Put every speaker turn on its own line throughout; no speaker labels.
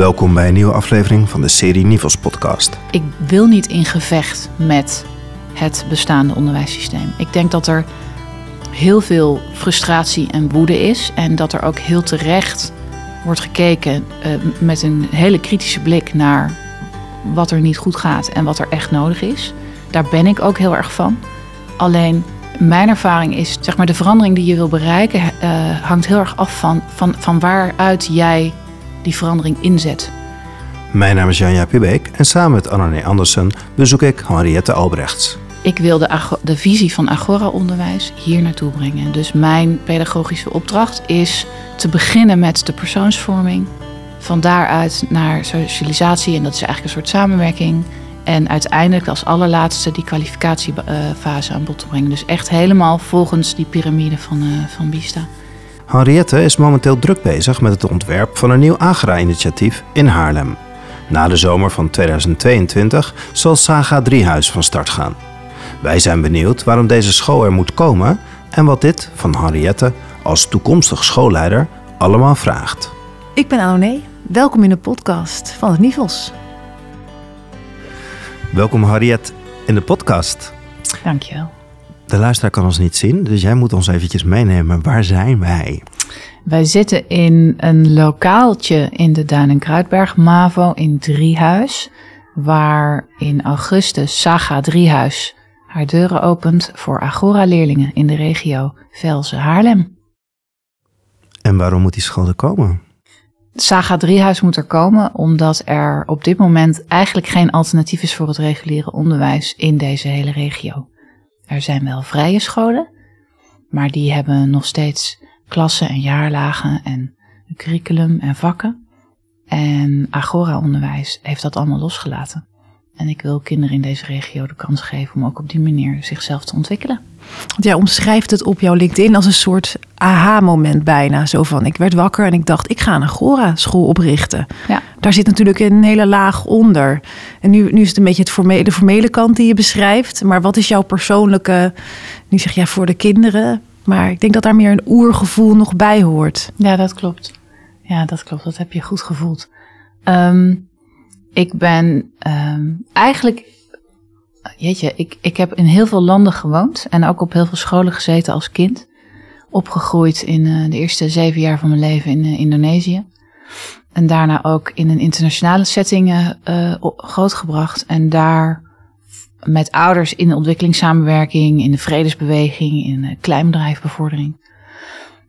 Welkom bij een nieuwe aflevering van de serie Nivels podcast.
Ik wil niet in gevecht met het bestaande onderwijssysteem. Ik denk dat er heel veel frustratie en woede is en dat er ook heel terecht wordt gekeken uh, met een hele kritische blik naar wat er niet goed gaat en wat er echt nodig is. Daar ben ik ook heel erg van. Alleen mijn ervaring is, zeg maar, de verandering die je wil bereiken, uh, hangt heel erg af van, van, van waaruit jij die verandering inzet.
Mijn naam is Janja Pubeek en samen met Anne Andersen bezoek ik Henriette Albrechts.
Ik wil de, de visie van Agora-onderwijs hier naartoe brengen. Dus mijn pedagogische opdracht is te beginnen met de persoonsvorming. Van daaruit naar socialisatie, en dat is eigenlijk een soort samenwerking. En uiteindelijk als allerlaatste die kwalificatiefase aan bod te brengen. Dus echt helemaal volgens die piramide van, uh, van Bista.
Henriette is momenteel druk bezig met het ontwerp van een nieuw Agra-initiatief in Haarlem. Na de zomer van 2022 zal Saga Driehuis van start gaan. Wij zijn benieuwd waarom deze school er moet komen en wat dit van Henriette als toekomstig schoolleider allemaal vraagt.
Ik ben Anoné. Welkom in de podcast van het Nivels.
Welkom Henriette in de podcast.
Dankjewel.
De luisteraar kan ons niet zien, dus jij moet ons eventjes meenemen. Waar zijn wij?
Wij zitten in een lokaaltje in de Duin- en Kruidberg, MAVO in Driehuis. Waar in augustus Saga Driehuis haar deuren opent voor Agora-leerlingen in de regio Velzen-Haarlem.
En waarom moet die school er komen?
Saga Driehuis moet er komen omdat er op dit moment eigenlijk geen alternatief is voor het reguliere onderwijs in deze hele regio. Er zijn wel vrije scholen, maar die hebben nog steeds klassen en jaarlagen en curriculum en vakken. En Agora-onderwijs heeft dat allemaal losgelaten. En ik wil kinderen in deze regio de kans geven om ook op die manier zichzelf te ontwikkelen.
Want jij omschrijft het op jouw LinkedIn als een soort aha-moment bijna. Zo van, ik werd wakker en ik dacht, ik ga een Agora-school oprichten. Ja. Daar zit natuurlijk een hele laag onder. En nu, nu is het een beetje het formele, de formele kant die je beschrijft. Maar wat is jouw persoonlijke, nu zeg jij voor de kinderen... maar ik denk dat daar meer een oergevoel nog bij hoort.
Ja, dat klopt. Ja, dat klopt. Dat heb je goed gevoeld. Um, ik ben um, eigenlijk, jeetje, ik, ik heb in heel veel landen gewoond en ook op heel veel scholen gezeten als kind. Opgegroeid in uh, de eerste zeven jaar van mijn leven in uh, Indonesië. En daarna ook in een internationale setting uh, grootgebracht. En daar met ouders in de ontwikkelingssamenwerking, in de vredesbeweging, in de kleinbedrijfbevordering.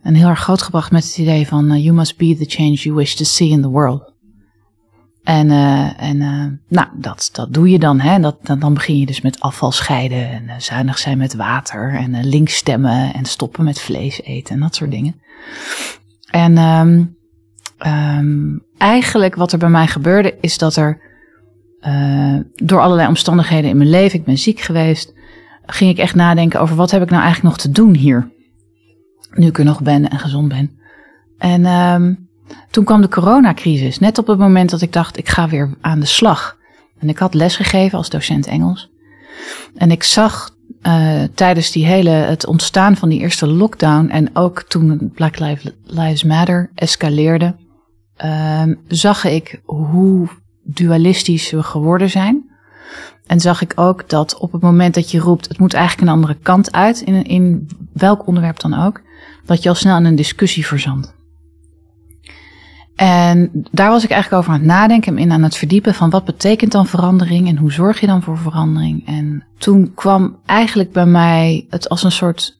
En heel erg grootgebracht met het idee van you must be the change you wish to see in the world. En, uh, en uh, nou, dat, dat doe je dan. Hè? Dat, dan, dan begin je dus met afval scheiden en zuinig zijn met water en links stemmen en stoppen met vlees eten en dat soort dingen. En um, eigenlijk wat er bij mij gebeurde is dat er door allerlei omstandigheden in mijn leven, ik ben ziek geweest, ging ik echt nadenken over wat heb ik nou eigenlijk nog te doen hier. Nu ik er nog ben en gezond ben. En um, toen kwam de coronacrisis, net op het moment dat ik dacht, ik ga weer aan de slag. En ik had lesgegeven als docent Engels. En ik zag uh, tijdens die hele, het ontstaan van die eerste lockdown en ook toen Black Lives Matter escaleerde, uh, zag ik hoe dualistisch geworden zijn. En zag ik ook dat op het moment dat je roept, het moet eigenlijk een andere kant uit, in, in welk onderwerp dan ook, dat je al snel in een discussie verzandt. En daar was ik eigenlijk over aan het nadenken en aan het verdiepen van wat betekent dan verandering en hoe zorg je dan voor verandering. En toen kwam eigenlijk bij mij het als een soort,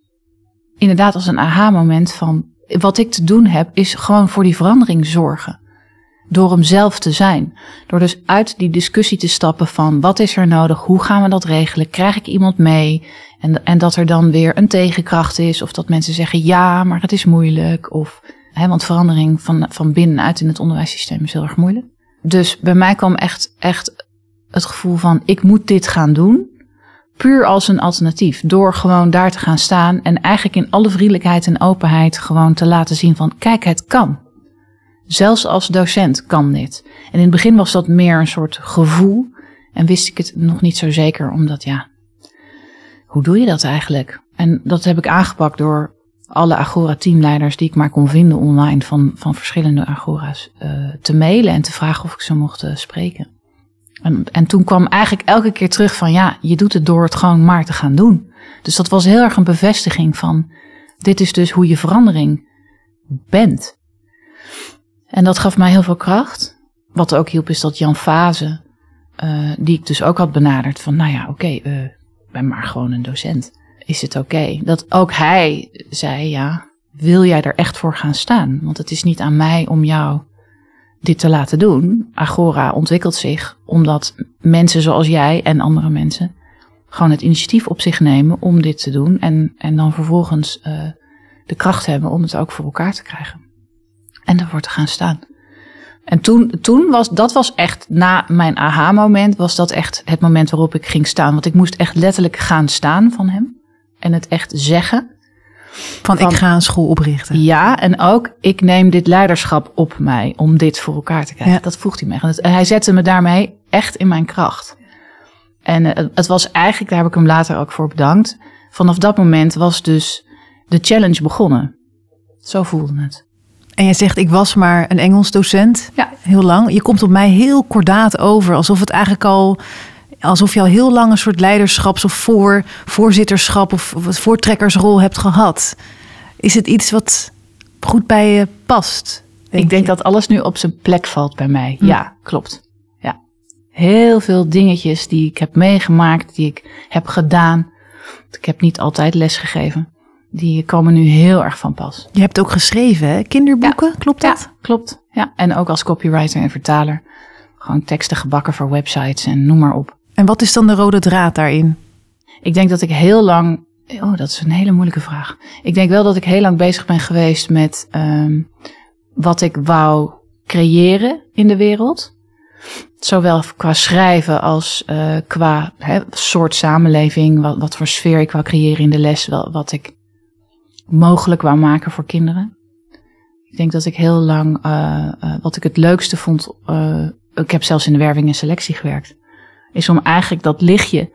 inderdaad als een aha-moment van wat ik te doen heb is gewoon voor die verandering zorgen. Door hem zelf te zijn. Door dus uit die discussie te stappen van wat is er nodig, hoe gaan we dat regelen, krijg ik iemand mee? En, en dat er dan weer een tegenkracht is of dat mensen zeggen ja, maar het is moeilijk of want verandering van, van binnenuit in het onderwijssysteem is heel erg moeilijk. Dus bij mij kwam echt, echt het gevoel van ik moet dit gaan doen. Puur als een alternatief. Door gewoon daar te gaan staan en eigenlijk in alle vriendelijkheid en openheid gewoon te laten zien van kijk het kan. Zelfs als docent kan dit. En in het begin was dat meer een soort gevoel. En wist ik het nog niet zo zeker, omdat ja, hoe doe je dat eigenlijk? En dat heb ik aangepakt door alle Agora-teamleiders die ik maar kon vinden online van, van verschillende Agora's uh, te mailen en te vragen of ik ze mocht uh, spreken. En, en toen kwam eigenlijk elke keer terug van ja, je doet het door het gewoon maar te gaan doen. Dus dat was heel erg een bevestiging van dit is dus hoe je verandering bent. En dat gaf mij heel veel kracht. Wat ook hielp is dat Jan Fase, uh, die ik dus ook had benaderd van nou ja, oké, okay, uh, ben maar gewoon een docent. Is het oké? Dat ook hij zei ja, wil jij er echt voor gaan staan? Want het is niet aan mij om jou dit te laten doen. Agora ontwikkelt zich omdat mensen zoals jij en andere mensen gewoon het initiatief op zich nemen om dit te doen. En, en dan vervolgens uh, de kracht hebben om het ook voor elkaar te krijgen. En ervoor te gaan staan. En toen, toen was, dat was echt, na mijn aha-moment, was dat echt het moment waarop ik ging staan. Want ik moest echt letterlijk gaan staan van hem. En het echt zeggen.
Van, ik ga een school oprichten.
Ja, en ook ik neem dit leiderschap op mij om dit voor elkaar te krijgen. Dat voegt hij me. En hij zette me daarmee echt in mijn kracht. En het was eigenlijk, daar heb ik hem later ook voor bedankt. Vanaf dat moment was dus de challenge begonnen. Zo voelde het.
En jij zegt, ik was maar een Engels docent. Ja. Heel lang. Je komt op mij heel kordaat over. Alsof het eigenlijk al alsof je al heel lang een soort leiderschaps- of voor, voorzitterschap of, voortrekkersrol hebt gehad. Is het iets wat goed bij je past?
Denk ik denk dat alles nu op zijn plek valt bij mij. Hm. Ja, klopt. Ja. Heel veel dingetjes die ik heb meegemaakt, die ik heb gedaan. Ik heb niet altijd les gegeven. Die komen nu heel erg van pas.
Je hebt ook geschreven, hè? Kinderboeken, klopt dat?
Ja, klopt. Ja, en ook als copywriter en vertaler. Gewoon teksten gebakken voor websites en noem maar op.
En wat is dan de rode draad daarin?
Ik denk dat ik heel lang. Oh, dat is een hele moeilijke vraag. Ik denk wel dat ik heel lang bezig ben geweest met um, wat ik wou creëren in de wereld. Zowel qua schrijven als uh, qua hè, soort samenleving, wat, wat voor sfeer ik wou creëren in de les, wel, wat ik mogelijk wou maken voor kinderen. Ik denk dat ik heel lang, uh, uh, wat ik het leukste vond, ik heb zelfs in de werving en selectie gewerkt is om eigenlijk dat lichtje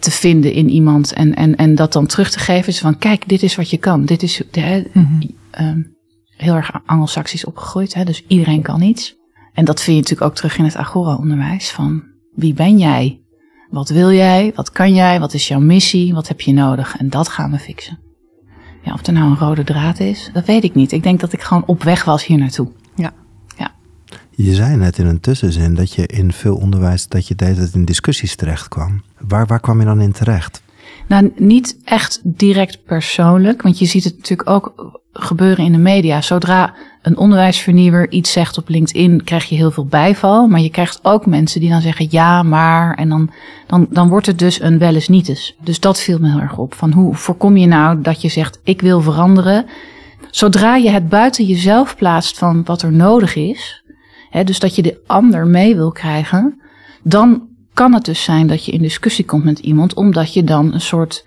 te vinden in iemand en, en, en dat dan terug te geven. Dus van kijk, dit is wat je kan. Dit is de, mm -hmm. heel erg anglo-saxisch opgegroeid, hè, dus iedereen kan iets. En dat vind je natuurlijk ook terug in het Agora-onderwijs. Van wie ben jij? Wat wil jij? Wat kan jij? Wat is jouw missie? Wat heb je nodig? En dat gaan we fixen. Ja, of er nou een rode draad is, dat weet ik niet. Ik denk dat ik gewoon op weg was hier naartoe.
Je zei net in een tussenzin dat je in veel onderwijs dat je deed het in discussies terecht kwam. Waar, waar kwam je dan in terecht?
Nou, niet echt direct persoonlijk, want je ziet het natuurlijk ook gebeuren in de media. Zodra een onderwijsvernieuwer iets zegt op LinkedIn, krijg je heel veel bijval. Maar je krijgt ook mensen die dan zeggen ja, maar. En dan, dan, dan wordt het dus een wel eens niet. Dus dat viel me heel erg op. Van hoe voorkom je nou dat je zegt ik wil veranderen. Zodra je het buiten jezelf plaatst van wat er nodig is, dus dat je de ander mee wil krijgen, dan kan het dus zijn dat je in discussie komt met iemand, omdat je dan een soort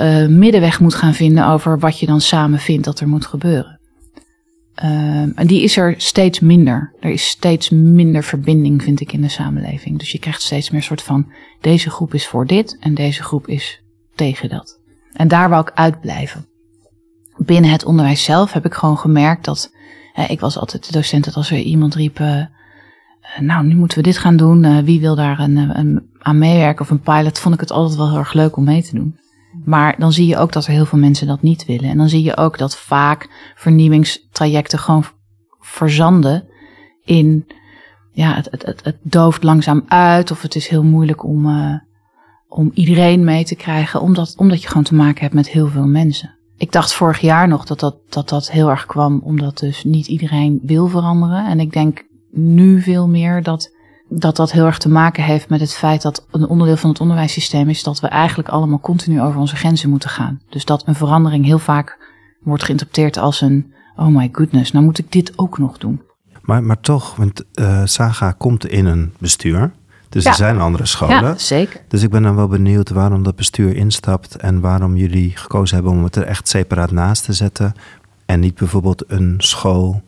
uh, middenweg moet gaan vinden over wat je dan samen vindt dat er moet gebeuren. Uh, en die is er steeds minder. Er is steeds minder verbinding, vind ik, in de samenleving. Dus je krijgt steeds meer soort van: deze groep is voor dit en deze groep is tegen dat. En daar wou ik uitblijven. Binnen het onderwijs zelf heb ik gewoon gemerkt dat ik was altijd de docent dat als er iemand riep, uh, nou nu moeten we dit gaan doen, uh, wie wil daar een, een, aan meewerken of een pilot, vond ik het altijd wel heel erg leuk om mee te doen. Maar dan zie je ook dat er heel veel mensen dat niet willen. En dan zie je ook dat vaak vernieuwingstrajecten gewoon verzanden in, ja, het, het, het, dooft langzaam uit of het is heel moeilijk om, uh, om iedereen mee te krijgen, omdat, omdat je gewoon te maken hebt met heel veel mensen ik dacht vorig jaar nog dat dat, dat dat heel erg kwam, omdat dus niet iedereen wil veranderen. En ik denk nu veel meer dat, dat dat heel erg te maken heeft met het feit dat een onderdeel van het onderwijssysteem is dat we eigenlijk allemaal continu over onze grenzen moeten gaan. Dus dat een verandering heel vaak wordt geïnterpreteerd als een, oh my goodness, nou moet ik dit ook nog doen.
Maar, maar toch, want uh, Saga komt in een bestuur. Dus er zijn andere scholen.
Ja, zeker.
Dus ik ben dan wel benieuwd waarom dat bestuur instapt en waarom jullie gekozen hebben om het er echt separaat naast te zetten. En niet bijvoorbeeld een school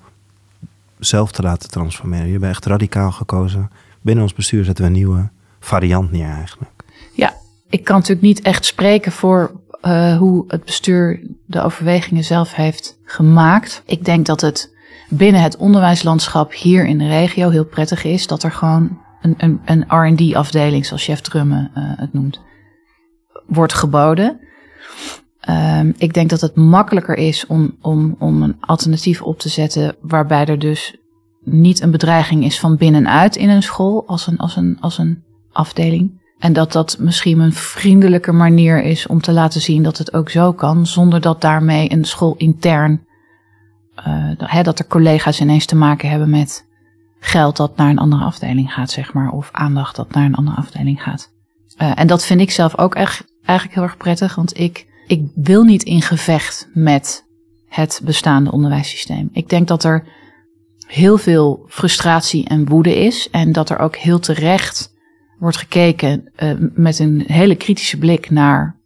zelf te laten transformeren. Je bent echt radicaal gekozen. Binnen ons bestuur zetten we een nieuwe variant neer eigenlijk.
Ja, ik kan natuurlijk niet echt spreken voor uh, hoe het bestuur de overwegingen zelf heeft gemaakt. Ik denk dat het binnen het onderwijslandschap hier in de regio heel prettig is dat er gewoon een, een, een RD-afdeling, zoals chef Drummen uh, het noemt, wordt geboden. Um, ik denk dat het makkelijker is om, om, om een alternatief op te zetten waarbij er dus niet een bedreiging is van binnenuit in een school als een, als een, als een afdeling. En dat dat misschien een vriendelijke manier is om te laten zien dat het ook zo kan, zonder dat daarmee een school intern, hè, dat er collega's ineens te maken hebben met geld dat naar een andere afdeling gaat, zeg maar, of aandacht dat naar een andere afdeling gaat. Uh, en dat vind ik zelf ook echt, eigenlijk heel erg prettig, want ik, ik wil niet in gevecht met het bestaande onderwijssysteem. Ik denk dat er heel veel frustratie en woede is en dat er ook heel terecht wordt gekeken uh, met een hele kritische blik naar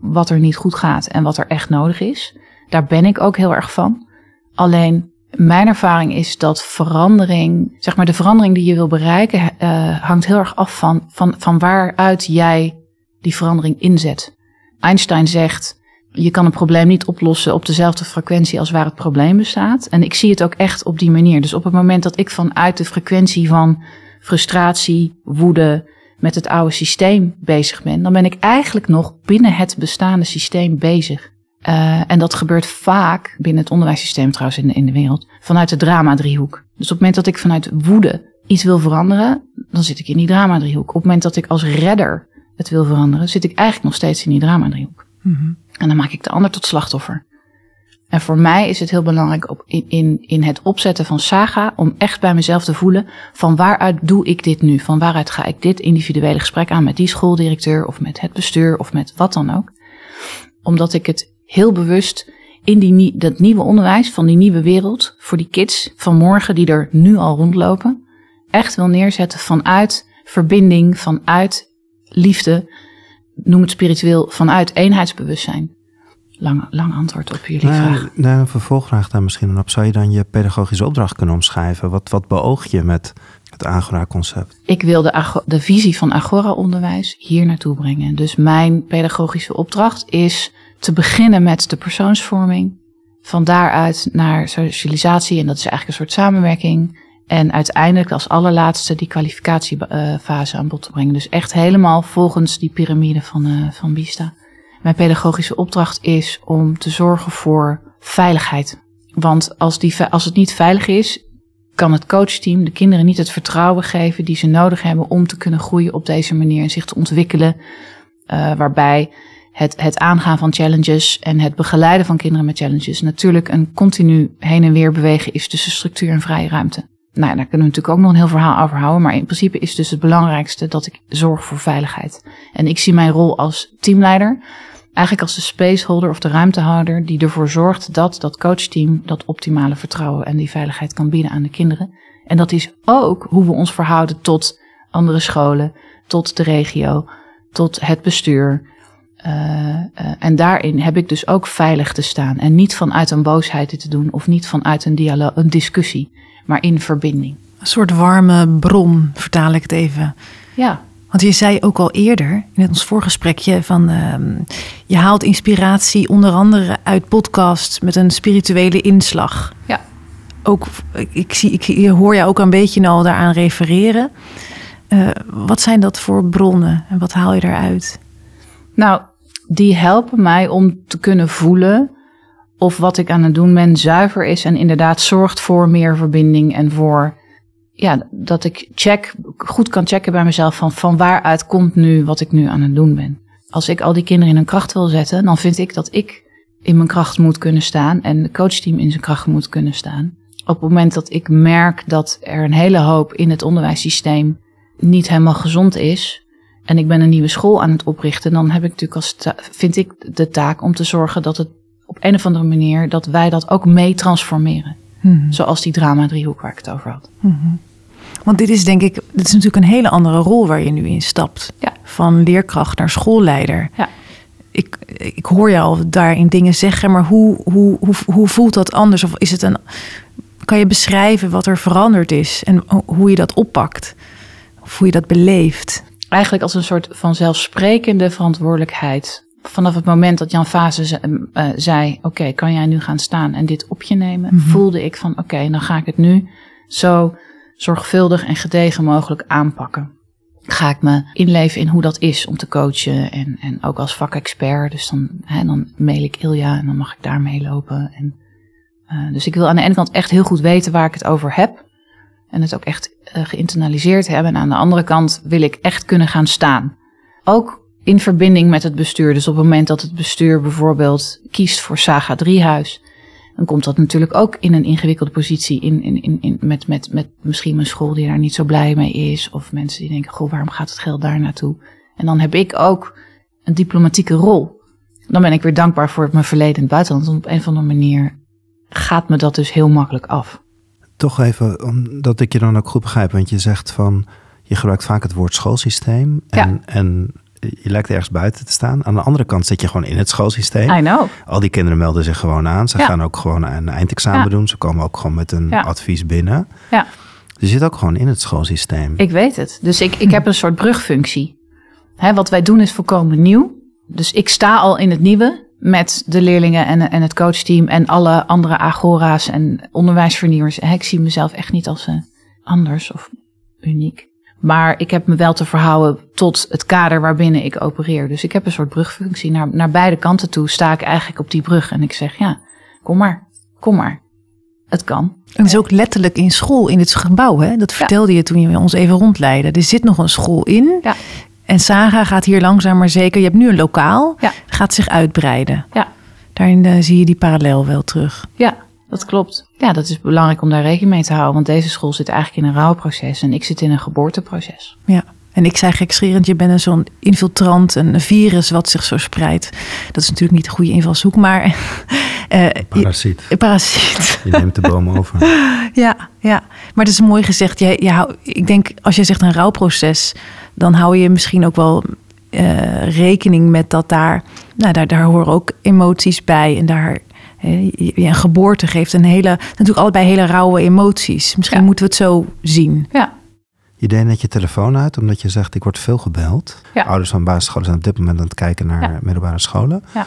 wat er niet goed gaat en wat er echt nodig is. Daar ben ik ook heel erg van. Alleen mijn ervaring is dat verandering, zeg maar de verandering die je wil bereiken, uh, hangt heel erg af van, van, van waaruit jij die verandering inzet. Einstein zegt, je kan een probleem niet oplossen op dezelfde frequentie als waar het probleem bestaat. En ik zie het ook echt op die manier. Dus op het moment dat ik vanuit de frequentie van frustratie, woede met het oude systeem bezig ben, dan ben ik eigenlijk nog binnen het bestaande systeem bezig. Uh, en dat gebeurt vaak binnen het onderwijssysteem trouwens in de, in de wereld, vanuit de drama-driehoek. Dus op het moment dat ik vanuit woede iets wil veranderen, dan zit ik in die drama-driehoek. Op het moment dat ik als redder het wil veranderen, zit ik eigenlijk nog steeds in die drama-driehoek. Mm -hmm. En dan maak ik de ander tot slachtoffer. En voor mij is het heel belangrijk op, in, in, in het opzetten van Saga om echt bij mezelf te voelen van waaruit doe ik dit nu? Van waaruit ga ik dit individuele gesprek aan met die schooldirecteur of met het bestuur of met wat dan ook? Omdat ik het heel bewust in die, dat nieuwe onderwijs van die nieuwe wereld voor die kids van morgen die er nu al rondlopen, echt wil neerzetten vanuit verbinding, vanuit liefde, noem het spiritueel, vanuit eenheidsbewustzijn. Lang, lang antwoord op jullie
nou,
vraag.
Nou, een vervolgvraag daar misschien op. Zou je dan je pedagogische opdracht kunnen omschrijven? Wat, wat beoog je met het Agora-concept?
Ik wil de, de visie van Agora-onderwijs hier naartoe brengen. Dus mijn pedagogische opdracht is te beginnen met de persoonsvorming. Van daaruit naar socialisatie, en dat is eigenlijk een soort samenwerking. En uiteindelijk als allerlaatste die kwalificatiefase aan bod te brengen. Dus echt helemaal volgens die piramide van, uh, van Bista. Mijn pedagogische opdracht is om te zorgen voor veiligheid. Want als, die, als het niet veilig is, kan het coachteam de kinderen niet het vertrouwen geven die ze nodig hebben om te kunnen groeien op deze manier en zich te ontwikkelen. Uh, waarbij het, het aangaan van challenges en het begeleiden van kinderen met challenges natuurlijk een continu heen en weer bewegen is tussen structuur en vrije ruimte. Nou, daar kunnen we natuurlijk ook nog een heel verhaal over houden, maar in principe is dus het belangrijkste dat ik zorg voor veiligheid. En ik zie mijn rol als teamleider eigenlijk als de spaceholder of de ruimtehouder die ervoor zorgt dat dat coachteam dat optimale vertrouwen en die veiligheid kan bieden aan de kinderen. En dat is ook hoe we ons verhouden tot andere scholen, tot de regio, tot het bestuur. Uh, en daarin heb ik dus ook veilig te staan en niet vanuit een boosheid te doen of niet vanuit een een discussie, maar in verbinding.
Een soort warme bron, vertaal ik het even.
Ja,
want je zei ook al eerder in ons voorgesprekje van uh, je haalt inspiratie onder andere uit podcasts met een spirituele inslag.
Ja.
Ook, ik, zie, ik hoor jou ook een beetje al daaraan refereren. Uh, wat zijn dat voor bronnen en wat haal je daaruit?
Nou, die helpen mij om te kunnen voelen of wat ik aan het doen ben zuiver is en inderdaad zorgt voor meer verbinding en voor ja, dat ik check, goed kan checken bij mezelf van, van waaruit komt nu wat ik nu aan het doen ben. Als ik al die kinderen in hun kracht wil zetten, dan vind ik dat ik in mijn kracht moet kunnen staan en de coachteam in zijn kracht moet kunnen staan. Op het moment dat ik merk dat er een hele hoop in het onderwijssysteem niet helemaal gezond is en ik ben een nieuwe school aan het oprichten, dan heb ik natuurlijk als vind ik de taak om te zorgen dat het op een of andere manier dat wij dat ook mee transformeren. Hmm. Zoals die drama driehoek waar ik het over had.
Hmm. Want dit is denk ik, dit is natuurlijk een hele andere rol waar je nu in stapt.
Ja.
Van leerkracht naar schoolleider.
Ja.
Ik, ik hoor jou al daarin dingen zeggen, maar hoe, hoe, hoe, hoe voelt dat anders? Of is het een. Kan je beschrijven wat er veranderd is en hoe je dat oppakt? Of hoe je dat beleeft?
Eigenlijk als een soort van zelfsprekende verantwoordelijkheid vanaf het moment dat Jan Fase uh, zei: Oké, kan jij nu gaan staan en dit op je nemen? Mhm. Voelde ik van: Oké, dan ga ik het nu zo zorgvuldig en gedegen mogelijk aanpakken. Ga ik me inleven in hoe dat is om te coachen en, en ook als vakexpert. Dus dan, hè, dan mail ik Ilja en dan mag ik daar meelopen. En, uh, dus ik wil aan de ene kant echt heel goed weten waar ik het over heb. En het ook echt uh, geïnternaliseerd hebben. En aan de andere kant wil ik echt kunnen gaan staan. Ook in verbinding met het bestuur. Dus op het moment dat het bestuur bijvoorbeeld kiest voor Saga Driehuis, dan komt dat natuurlijk ook in een ingewikkelde positie. In, in, in, in, met, met, met misschien een school die daar niet zo blij mee is. Of mensen die denken, goh, waarom gaat het geld daar naartoe? En dan heb ik ook een diplomatieke rol. Dan ben ik weer dankbaar voor mijn verleden in het buitenland. Want op een of andere manier gaat me dat dus heel makkelijk af.
Toch even, omdat ik je dan ook goed begrijp. Want je zegt van, je gebruikt vaak het woord schoolsysteem. En, ja. en je lijkt ergens buiten te staan. Aan de andere kant zit je gewoon in het schoolsysteem.
I know.
Al die kinderen melden zich gewoon aan. Ze gaan ook gewoon een eindexamen doen. Ze komen ook gewoon met een advies binnen.
Ja.
Je zit ook gewoon in het schoolsysteem.
Ik weet het. Dus ik, ik heb een soort brugfunctie. Hè, wat wij doen is volkomen nieuw. Dus ik sta al in het nieuwe met de leerlingen en, en het coachteam en alle andere agora's en onderwijsvernieuwers. Ik zie mezelf echt niet als uh, anders of uniek. Maar ik heb me wel te verhouden tot het kader waarbinnen ik opereer. Dus ik heb een soort brugfunctie. Naar, naar beide kanten toe sta ik eigenlijk op die brug. En ik zeg, ja, kom maar, kom maar. Het kan. En
het is ook letterlijk in school, in het gebouw. Hè? Dat vertelde je toen je ons even rondleidde. Er zit nog een school in.
Ja.
En Saga gaat hier langzaam maar zeker. Je hebt nu een lokaal.
Ja.
Gaat zich uitbreiden.
Ja.
Daarin uh, zie je die parallel wel terug.
Ja, dat klopt. Ja, dat is belangrijk om daar rekening mee te houden. Want deze school zit eigenlijk in een rouwproces en ik zit in een geboorteproces.
Ja. En ik zei gekscherend, je bent een zo'n infiltrant, een virus wat zich zo spreidt. Dat is natuurlijk niet de goede invalshoek, maar...
Uh, parasiet.
Je, parasiet.
Je neemt de boom over.
ja, ja, maar het is mooi gezegd. Je, je hou, ik denk, als je zegt een rouwproces, dan hou je misschien ook wel uh, rekening met dat daar... Nou, daar, daar horen ook emoties bij en daar een geboorte geeft een hele, natuurlijk allebei hele rauwe emoties. Misschien moeten we het zo zien.
Ja.
Je deed net je telefoon uit omdat je zegt ik word veel gebeld. Ouders van basisscholen zijn op dit moment aan het kijken naar middelbare scholen.
Ja.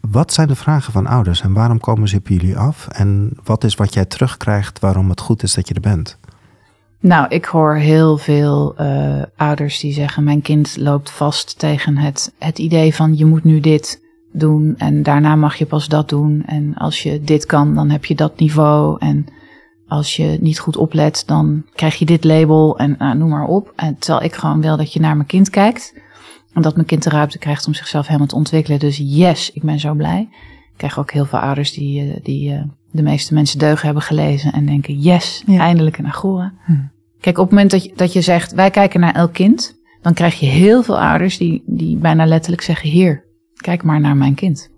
Wat zijn de vragen van ouders en waarom komen ze op jullie af? En wat is wat jij terugkrijgt waarom het goed is dat je er bent?
Nou, ik hoor heel veel uh, ouders die zeggen: Mijn kind loopt vast tegen het, het idee van je moet nu dit doen en daarna mag je pas dat doen. En als je dit kan, dan heb je dat niveau. En als je niet goed oplet, dan krijg je dit label en nou, noem maar op. En terwijl ik gewoon wil dat je naar mijn kind kijkt. En dat mijn kind de ruimte krijgt om zichzelf helemaal te ontwikkelen. Dus yes, ik ben zo blij. Ik krijg ook heel veel ouders die, eh, die uh, de meeste mensen deugen hebben gelezen. En denken, yes, eindelijk een agora. Hm. Kijk, op het moment dat je, dat je zegt, wij kijken naar elk kind. Dan krijg je heel veel ouders die, die bijna letterlijk zeggen, hier, kijk maar naar mijn kind.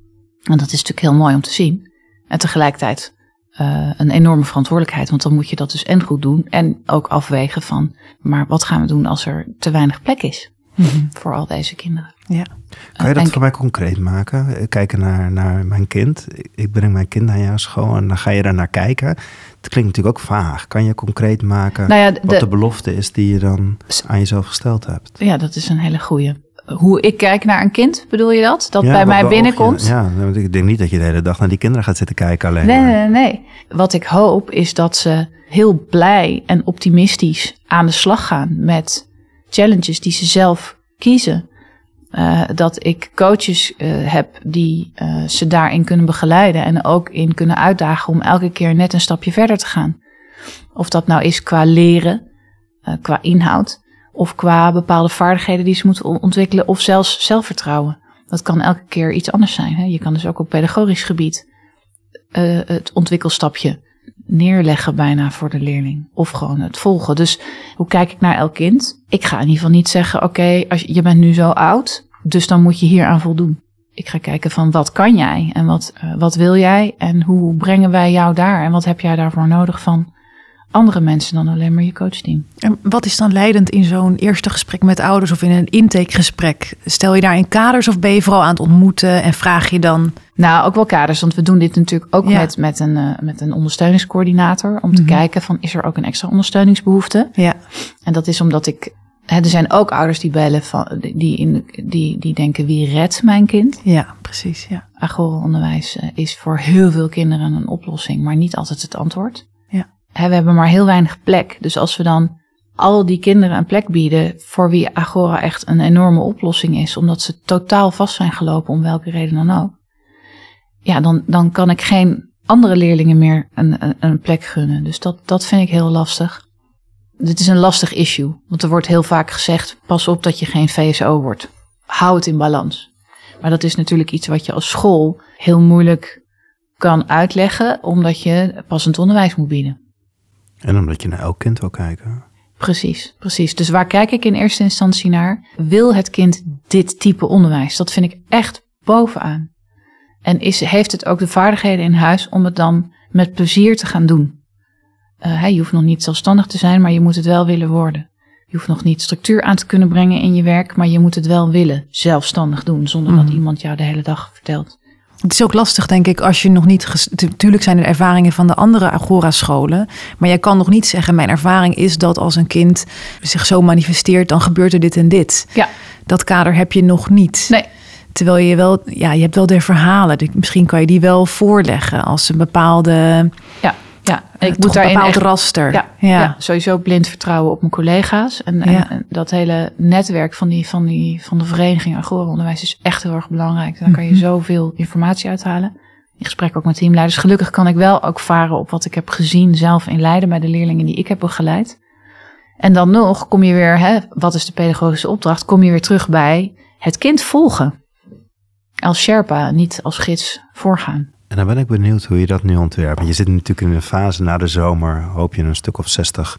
En dat is natuurlijk heel mooi om te zien. En tegelijkertijd uh, een enorme verantwoordelijkheid, want dan moet je dat dus en goed doen en ook afwegen van, maar wat gaan we doen als er te weinig plek is mm-hmm. voor al deze kinderen?
Ja.
Kan je dat voor mij concreet maken? Eh, kijken naar, naar mijn kind. Ik breng mijn kind naar jouw school en dan ga je daar naar kijken. Het klinkt natuurlijk ook vaag. Kan je concreet maken nou ja, de, wat de belofte is die je dan aan jezelf gesteld hebt?
Ja, dat is een hele goede hoe ik kijk naar een kind, bedoel je dat? Dat bij mij binnenkomt?
ja, ja, ik denk niet dat je de hele dag naar die kinderen gaat zitten kijken alleen.
Nee, nee, nee. Wat ik hoop is dat ze heel blij en optimistisch aan de slag gaan met challenges die ze zelf kiezen. Uh, dat ik coaches uh, heb die uh, ze daarin kunnen begeleiden en ook in kunnen uitdagen om elke keer net een stapje verder te gaan. Of dat nou is qua leren, qua inhoud, of qua bepaalde vaardigheden die ze moeten ontwikkelen, of zelfs zelfvertrouwen. Dat kan elke keer iets anders zijn. Hè? Je kan dus ook op pedagogisch gebied uh, het ontwikkelstapje neerleggen bijna voor de leerling. Of gewoon het volgen. Dus hoe kijk ik naar elk kind? Ik ga in ieder geval niet zeggen, oké, okay, je bent nu zo oud, dus dan moet je hier aan voldoen. Ik ga kijken van wat kan jij en wat, uh, wat wil jij en hoe brengen wij jou daar en wat heb jij daarvoor nodig van andere mensen dan alleen maar je coachteam.
En wat is dan leidend in zo'n eerste gesprek met ouders of in een intakegesprek? Stel je daar in kaders of ben je vooral aan het ontmoeten en vraag je dan?
Nou, ook wel kaders, want we doen dit natuurlijk ook met, met, een, uh, met een ondersteuningscoördinator om te mhm. kijken van is er ook een extra ondersteuningsbehoefte?
Ja.
En dat is omdat ik er zijn ook ouders die bellen van, die, in, die, die denken wie redt mijn kind?
Ja, precies. Ja.
Agoronderwijs eh, is voor heel veel kinderen een oplossing, maar niet altijd het antwoord. We hebben maar heel weinig plek. Dus als we dan al die kinderen een plek bieden voor wie Agora echt een enorme oplossing is, omdat ze totaal vast zijn gelopen om welke reden dan ook. Ja, dan, dan kan ik geen andere leerlingen meer een, een, een plek gunnen. Dus dat, dat vind ik heel lastig. Dit is een lastig issue, want er wordt heel vaak gezegd: pas op dat je geen VSO wordt. Hou het in balans. Maar dat is natuurlijk iets wat je als school heel moeilijk kan uitleggen, omdat je passend onderwijs moet bieden.
En omdat je naar elk kind wil kijken.
Precies, precies. Dus waar kijk ik in eerste instantie naar? Wil het kind dit type onderwijs? Dat vind ik echt bovenaan. En is, heeft het ook de vaardigheden in huis om het dan met plezier te gaan doen? Uh, je hoeft nog niet zelfstandig te zijn, maar je moet het wel willen worden. Je hoeft nog niet structuur aan te kunnen brengen in je werk, maar je moet het wel willen zelfstandig doen, zonder dat mhm. iemand jou de hele dag vertelt.
Het is ook lastig, denk ik, als je nog niet. Natuurlijk zijn er ervaringen van de andere Agora-scholen. Maar jij kan nog niet zeggen: Mijn ervaring is dat als een kind zich zo manifesteert, dan gebeurt er dit en dit.
Ja.
Dat kader heb je nog niet.
Nee.
Terwijl je wel, ja, je hebt wel de verhalen. Misschien kan je die wel voorleggen als een bepaalde.
Ja. Ja,
ik moet daar een bepaald raster.
Ja, ja. sowieso blind vertrouwen op mijn collega's. En, en, dat hele netwerk van, die, van, die, van de vereniging Agora Onderwijs is echt heel erg belangrijk. Daar kan je mhm. zoveel informatie uithalen. In gesprek ook met teamleiders. Gelukkig kan ik wel ook varen op wat ik heb gezien zelf in Leiden bij de leerlingen die ik heb begeleid. En dan nog kom je weer, hè, wat is de pedagogische opdracht? Kom je weer terug bij het kind volgen. Als Sherpa, niet als gids voorgaan.
En dan ben ik benieuwd hoe je dat nu ontwerpt. Je zit natuurlijk in een fase na de zomer, hoop je een stuk of 60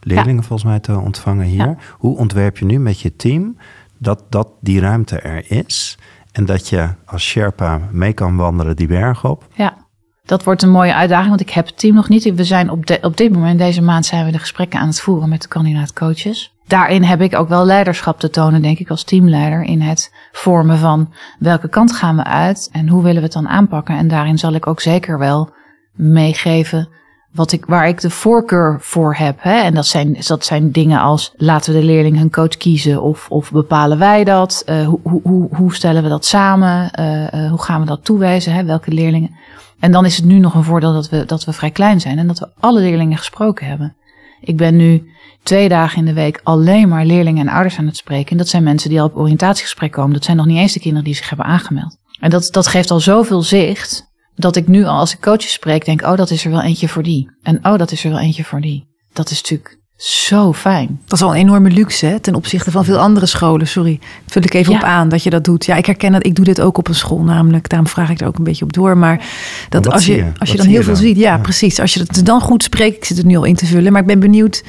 leerlingen volgens mij te ontvangen hier. Hoe ontwerp je nu met je team dat, dat die ruimte er is en dat je als Sherpa mee kan wandelen die berg op?
Ja, dat wordt een mooie uitdaging, want ik heb het team nog niet. We zijn op, de, op dit moment, deze maand, zijn we de gesprekken aan het voeren met de kandidaat coaches daarin heb ik ook wel leiderschap te tonen, denk ik, als teamleider. In het vormen van welke kant gaan we uit en hoe willen we het dan aanpakken. En daarin zal ik ook zeker wel meegeven wat ik, waar ik de voorkeur voor heb. Hè? En dat zijn, dat zijn dingen als laten we de leerling hun coach kiezen of, of bepalen wij dat? Uh, hoe, hoe, hoe stellen we dat samen? Uh, hoe gaan we dat toewijzen? Hè? Welke leerlingen? En dan is het nu nog een voordeel dat we, dat we vrij klein zijn en dat we alle leerlingen gesproken hebben. Ik ben nu twee dagen in de week alleen maar leerlingen en ouders aan het spreken. En dat zijn mensen die al op oriëntatiegesprek komen. Dat zijn nog niet eens de kinderen die zich hebben aangemeld. En dat, dat geeft al zoveel zicht dat ik nu al als ik coaches spreek denk, oh dat is er wel eentje voor die. En oh dat is er wel eentje voor die. Dat is natuurlijk zo fijn.
Dat is al een enorme luxe hè, ten opzichte van veel andere scholen. Sorry, vul ik even op aan dat je dat doet. Ja, ik herken dat. Ik doe dit ook op een school namelijk. Daarom vraag ik er ook een beetje op door. Maar dat als je, als je dan heel veel ziet. Ja, ja, precies. Als je het dan goed spreekt. Ik zit het nu al in te vullen. Maar ik ben benieuwd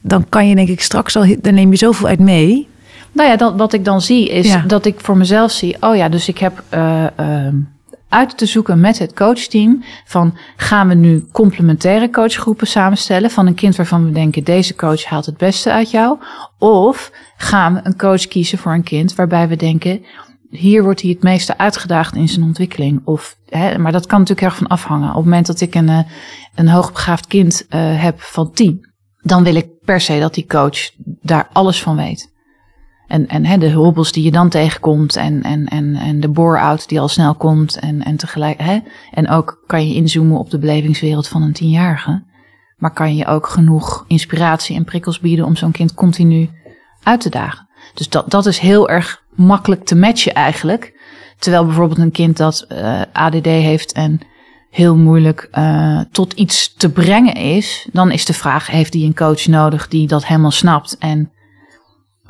dan kan je denk ik straks al, dan neem je zoveel uit mee.
Nou ja, dat, wat ik dan zie is dat ik voor mezelf zie, oh ja, dus ik heb uh, uh, uit te zoeken met het coachteam van gaan we nu complementaire coachgroepen samenstellen van een kind waarvan we denken deze coach haalt het beste uit jou, of gaan we een coach kiezen voor een kind waarbij we denken hier wordt hij het meeste uitgedaagd in zijn ontwikkeling. Of, hè, maar dat kan natuurlijk erg van afhangen. Op het moment dat ik een, eh, een hoogbegaafd kind uh, heb van tien, dan wil ik per se dat die coach daar alles van weet. En, en hè, de hobbels die je dan tegenkomt en, en, en, en de bore-out die al snel komt. En, en tegelijk, hè, en ook kan je inzoomen op de belevingswereld van een tienjarige. Maar kan je ook genoeg inspiratie en prikkels bieden om zo'n kind continu uit te dagen. Dus dat, dat is heel erg makkelijk te matchen eigenlijk. Terwijl bijvoorbeeld een kind dat uh, eh, ADD heeft en heel moeilijk uh, tot iets te brengen is, dan is de vraag: heeft hij een coach nodig die dat helemaal snapt en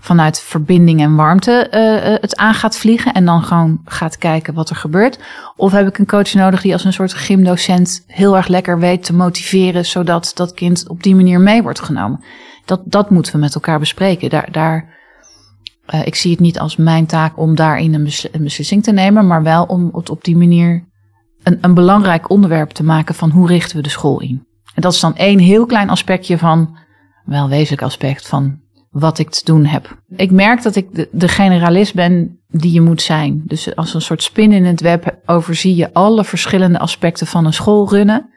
vanuit verbinding en warmte uh, het aan gaat vliegen en dan gewoon gaat kijken wat er gebeurt? Of heb ik een coach nodig die als een soort gymdocent heel erg lekker weet te motiveren, zodat dat kind op die manier mee wordt genomen? Dat, dat moeten we met elkaar bespreken. Daar, daar, uh, ik zie het niet als mijn taak om daarin een, een beslissing te nemen, maar wel om het op die manier een, een belangrijk onderwerp te maken van hoe richten we de school in. En dat is dan één heel klein aspectje van, wel wezenlijk aspect van wat ik te doen heb. Ik merk dat ik de, generalist ben die je moet zijn. Dus als een soort spin in het web overzie je alle verschillende aspecten van een school runnen.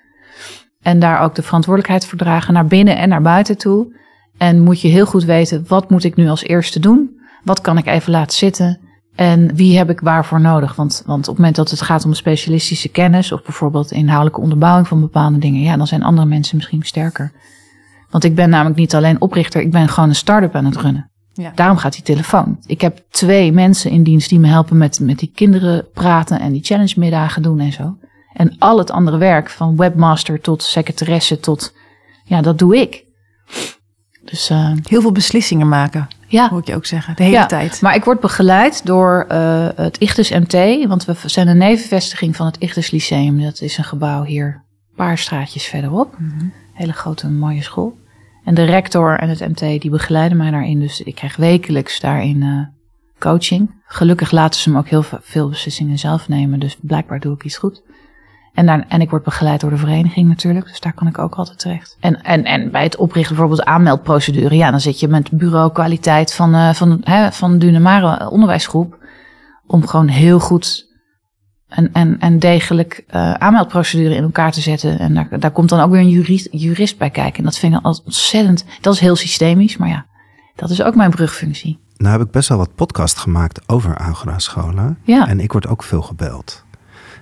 En daar ook de verantwoordelijkheid voor dragen naar binnen en naar buiten toe. En moet je heel goed weten, wat moet ik nu als eerste doen? Wat kan ik even laten zitten? En wie heb ik waarvoor nodig? Want, want op het moment dat het gaat om specialistische kennis of bijvoorbeeld inhoudelijke onderbouwing van bepaalde dingen, ja, dan zijn andere mensen misschien sterker. Want ik ben namelijk niet alleen oprichter, ik ben gewoon een start-up aan het runnen. Ja. Daarom gaat die telefoon. Ik heb twee mensen in dienst die me helpen met, met die kinderen praten en die challenge middagen doen en zo. En al het andere werk, van webmaster tot secretaresse tot, ja, dat doe ik.
Dus, uh, Heel veel beslissingen maken, ja. moet je ook zeggen, de hele ja, tijd.
Maar ik word begeleid door uh, het Ichtus MT, want we zijn een nevenvestiging van het Ichtus Lyceum. Dat is een gebouw hier een paar straatjes verderop. Mm Hele grote, mooie school. En de rector en het MT die begeleiden mij daarin. Dus ik krijg wekelijks daarin uh, coaching. Gelukkig laten ze me ook heel veel beslissingen zelf nemen. Dus blijkbaar doe ik iets goed. En, daar, en ik word begeleid door de vereniging natuurlijk. Dus daar kan ik ook altijd terecht. En, en, en bij het oprichten bijvoorbeeld aanmeldprocedure. Ja, dan zit je met bureau kwaliteit van, uh, van, hè, van Dunamare onderwijsgroep. Om gewoon heel goed en, en, en degelijk uh, aanmeldprocedure in elkaar te zetten. En daar, daar komt dan ook weer een jurist, jurist bij kijken. En dat vind ik ontzettend. Dat is heel systemisch, maar ja, dat is ook mijn brugfunctie.
Nou heb ik best wel wat podcast gemaakt over Agora-scholen. Ja. En ik word ook veel gebeld.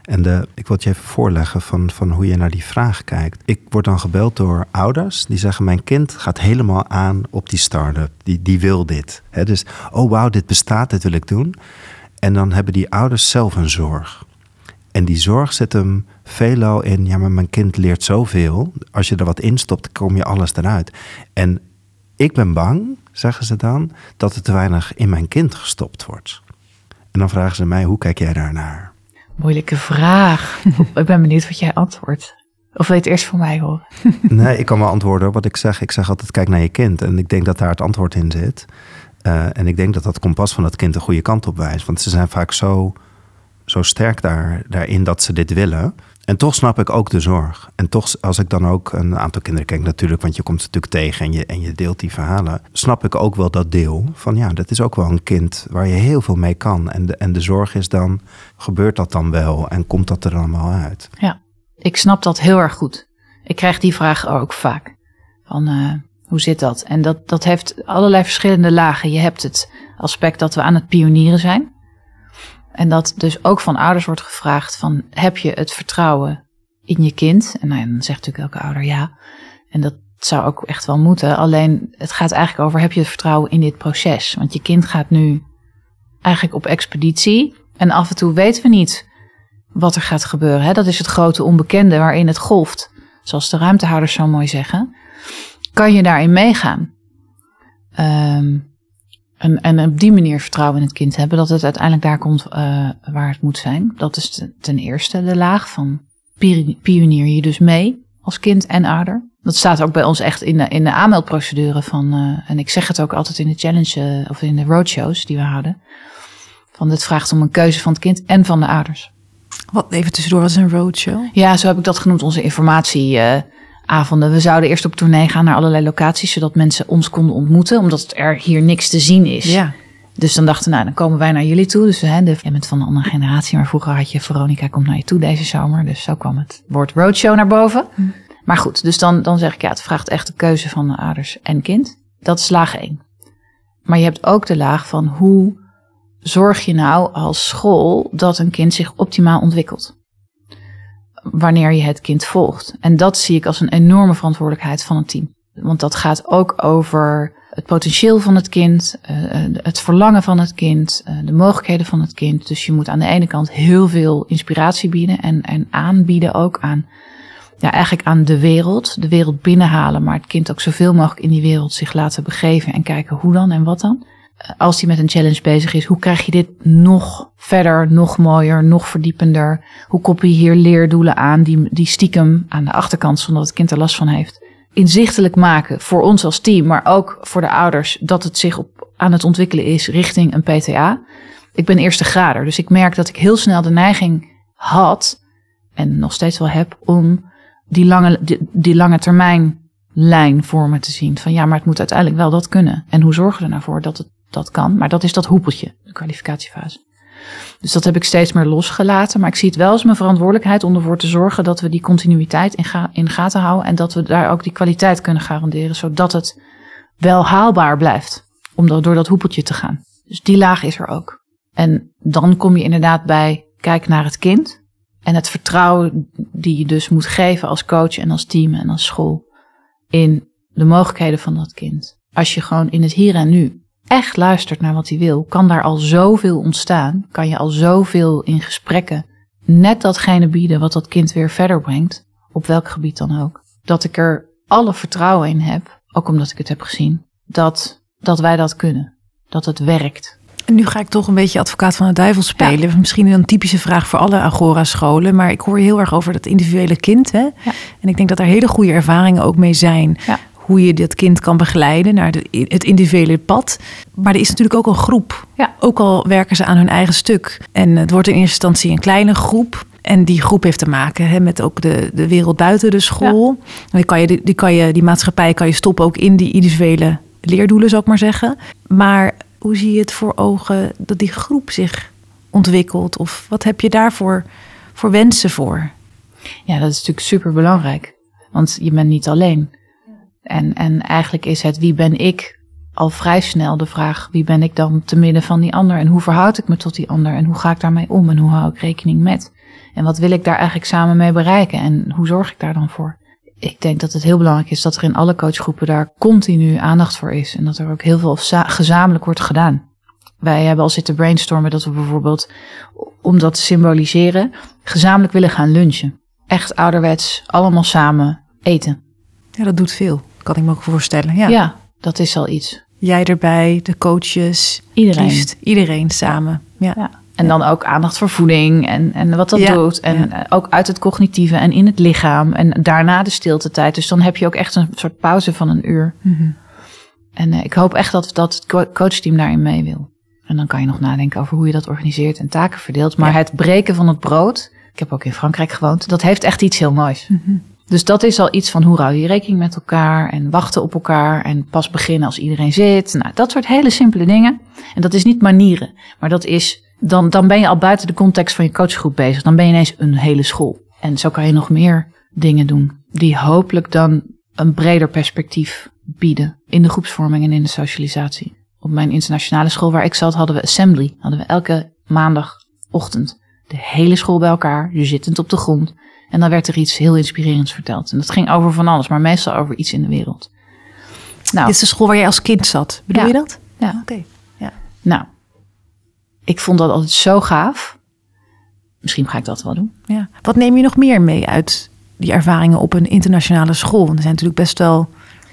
En de, ik wil het je even voorleggen van, van hoe je naar die vraag kijkt. Ik word dan gebeld door ouders die zeggen: Mijn kind gaat helemaal aan op die start-up. Die, die wil dit. He, dus, oh wauw, dit bestaat, dit wil ik doen. En dan hebben die ouders zelf een zorg. En die zorg zit hem veelal in, ja, maar mijn kind leert zoveel. Als je er wat in stopt, kom je alles eruit. En ik ben bang, zeggen ze dan, dat er te weinig in mijn kind gestopt wordt. En dan vragen ze mij, hoe kijk jij daarnaar?
Moeilijke vraag. ik ben benieuwd wat jij antwoordt. Of wil je het eerst van mij horen?
nee, ik kan wel antwoorden wat ik zeg. Ik zeg altijd, kijk naar je kind. En ik denk dat daar het antwoord in zit. Uh, en ik denk dat dat kompas van dat kind de goede kant op wijst. Want ze zijn vaak zo zo sterk daar, daarin dat ze dit willen. En toch snap ik ook de zorg. En toch, als ik dan ook een aantal kinderen kijk, natuurlijk, want je komt natuurlijk tegen en je, en je deelt die verhalen, snap ik ook wel dat deel van ja, dat is ook wel een kind waar je heel veel mee kan. En de, en de zorg is dan, gebeurt dat dan wel en komt dat er dan wel uit?
Ja, ik snap dat heel erg goed. Ik krijg die vraag ook vaak. Van uh, hoe zit dat? En dat, dat heeft allerlei verschillende lagen. Je hebt het aspect dat we aan het pionieren zijn. En dat dus ook van ouders wordt gevraagd van heb je het vertrouwen in je kind? En nou dan zegt natuurlijk elke ouder ja. En dat zou ook echt wel moeten. Alleen het gaat eigenlijk over heb je het vertrouwen in dit proces? Want je kind gaat nu eigenlijk op expeditie. En af en toe weten we niet wat er gaat gebeuren. Hè? Dat is het grote onbekende waarin het golft. Zoals de ruimtehouders zo mooi zeggen. Kan je daarin meegaan? Um, en, en op die manier vertrouwen in het kind hebben dat het uiteindelijk daar komt uh, waar het moet zijn. Dat is ten eerste de laag van pionier je dus mee als kind en ouder. Dat staat ook bij ons echt in de, in de aanmeldprocedure van, uh, en ik zeg het ook altijd in de challenge uh, of in de roadshows die we houden. Van het vraagt om een keuze van het kind en van de ouders.
Wat even tussendoor, wat is een roadshow?
Ja, zo heb ik dat genoemd, onze informatie avonden. We zouden eerst op tournee gaan naar allerlei locaties, zodat mensen ons konden ontmoeten, omdat er hier niks te zien is. Ja. Dus dan dachten we, nou, dan komen wij naar jullie toe. Dus hè, de, jij bent van een andere generatie, maar vroeger had je Veronica komt naar je toe deze zomer. Dus zo kwam het woord roadshow naar boven. Hm. Maar goed, dus dan, dan zeg ik, ja, het vraagt echt de keuze van de ouders en kind. Dat is laag 1. Maar je hebt ook de laag van hoe zorg je nou als school dat een kind zich optimaal ontwikkelt wanneer je het kind volgt. En dat zie ik als een enorme verantwoordelijkheid van een team. Want dat gaat ook over het potentieel van het kind, eh, eh, het verlangen van het kind, eh, de mogelijkheden van het kind. Dus je moet aan de ene kant heel veel inspiratie bieden en, en aanbieden ook aan, ja, eigenlijk aan de wereld, de wereld binnenhalen, maar het kind ook zoveel mogelijk in die wereld zich laten begeven en kijken hoe dan en wat dan als hij met een challenge bezig is, hoe krijg je dit nog verder, nog mooier, nog verdiepender? Hoe koppel je hier leerdoelen aan die, die stiekem aan de achterkant, zonder dat het kind er last van heeft, inzichtelijk maken voor ons als team, maar ook voor de ouders, dat het zich op, aan het ontwikkelen is richting een PTA. Ik ben eerste grader, dus ik merk dat ik heel snel de neiging had, en nog steeds wel heb, om die lange, die, die lange termijn lijn voor me te zien. Van ja, maar het moet uiteindelijk wel dat kunnen. En hoe zorgen we er nou voor dat het dat kan. Maar dat is dat hoepeltje, de kwalificatiefase. Dus dat heb ik steeds meer losgelaten. Maar ik zie het wel als mijn verantwoordelijkheid om ervoor te zorgen dat we die continuïteit in, ga in gaten houden. En dat we daar ook die kwaliteit kunnen garanderen. Zodat het wel haalbaar blijft om door dat hoepeltje te gaan. Dus die laag is er ook. En dan kom je inderdaad bij kijk naar het kind en het vertrouwen die je dus moet geven als coach en als team en als school in de mogelijkheden van dat kind. Als je gewoon in het hier en nu echt luistert naar wat hij wil, kan daar al zoveel ontstaan. Kan je al zoveel in gesprekken net datgene bieden wat dat kind weer verder brengt, op welk gebied dan ook. Dat ik er alle vertrouwen in heb, ook omdat ik het heb gezien, dat, dat wij dat kunnen. Dat het werkt.
En nu ga ik toch een beetje advocaat van de duivel spelen. Misschien een typische vraag voor alle Agora-scholen. Maar ik hoor heel erg over dat individuele kind. Hè? Ja. En ik denk dat er hele goede ervaringen ook mee zijn. Hoe je dat kind kan begeleiden naar de, het individuele pad. Maar er is natuurlijk ook een groep. Ook al werken ze aan hun eigen stuk. En het wordt in eerste instantie een kleine groep. En die groep heeft te maken hè, met ook de, de wereld buiten de school. Ja. Die, kan je, die, kan je, die maatschappij kan je stoppen ook in die individuele leerdoelen, zou ik maar zeggen. Maar hoe zie je het voor ogen dat die groep zich ontwikkelt? Of wat heb je daarvoor voor wensen voor?
Ja, dat is natuurlijk super belangrijk. Want je bent niet alleen. En, en eigenlijk is het wie ben ik al vrij snel de vraag: wie ben ik dan te midden van die ander? En hoe verhoud ik me tot die ander? En hoe ga ik daarmee om? En hoe hou ik rekening met? En wat wil ik daar eigenlijk samen mee bereiken? En hoe zorg ik daar dan voor? Ik denk dat het heel belangrijk is dat er in alle coachgroepen daar continu aandacht voor is. En dat er ook heel veel gezamenlijk wordt gedaan. Wij hebben al zitten brainstormen dat we bijvoorbeeld, om dat te symboliseren, gezamenlijk willen gaan lunchen. Echt ouderwets, allemaal samen eten.
Ja, dat doet veel, kan ik me ook voorstellen. Ja,
ja dat is al iets.
Jij erbij, de coaches,
iedereen.
iedereen samen. ja. ja.
En dan ook aandacht voor voeding en, en wat dat doet. En eh, ook uit het cognitieve en in het lichaam. En daarna de stiltetijd. Dus dan heb je ook echt een soort pauze van een uur. Mhm. En uh, ik hoop echt dat, dat het coachteam daarin mee wil. En dan kan je nog nadenken over hoe je dat organiseert en taken verdeelt. Maar het breken van het brood, ik heb ook in Frankrijk gewoond, dat heeft echt iets heel moois. Mhm. Dus dat is al iets van hoe hou je rekening met elkaar en wachten op elkaar en pas beginnen als iedereen zit. Nou, dat soort hele simpele dingen. En dat is niet manieren, maar dat is dan, dan ben je al buiten de context van je coachgroep bezig. Dan ben je ineens een hele school. En zo kan je nog meer dingen doen die hopelijk dan een breder perspectief bieden in de groepsvorming en in de socialisatie. Op mijn internationale school waar ik zat hadden we assembly. Hadden we elke maandagochtend de hele school bij elkaar, je zittend op de grond. En dan werd er iets heel inspirerends verteld. En dat ging over van alles, maar meestal over iets in de wereld.
Nou, Dit is de school waar jij als kind zat, bedoel je dat?
Ja. Oké. Ja. Nou, ik vond dat altijd zo gaaf. Misschien ga ik dat wel doen.
Ja. Wat neem je nog meer mee uit die ervaringen op een internationale school? er zijn natuurlijk best wel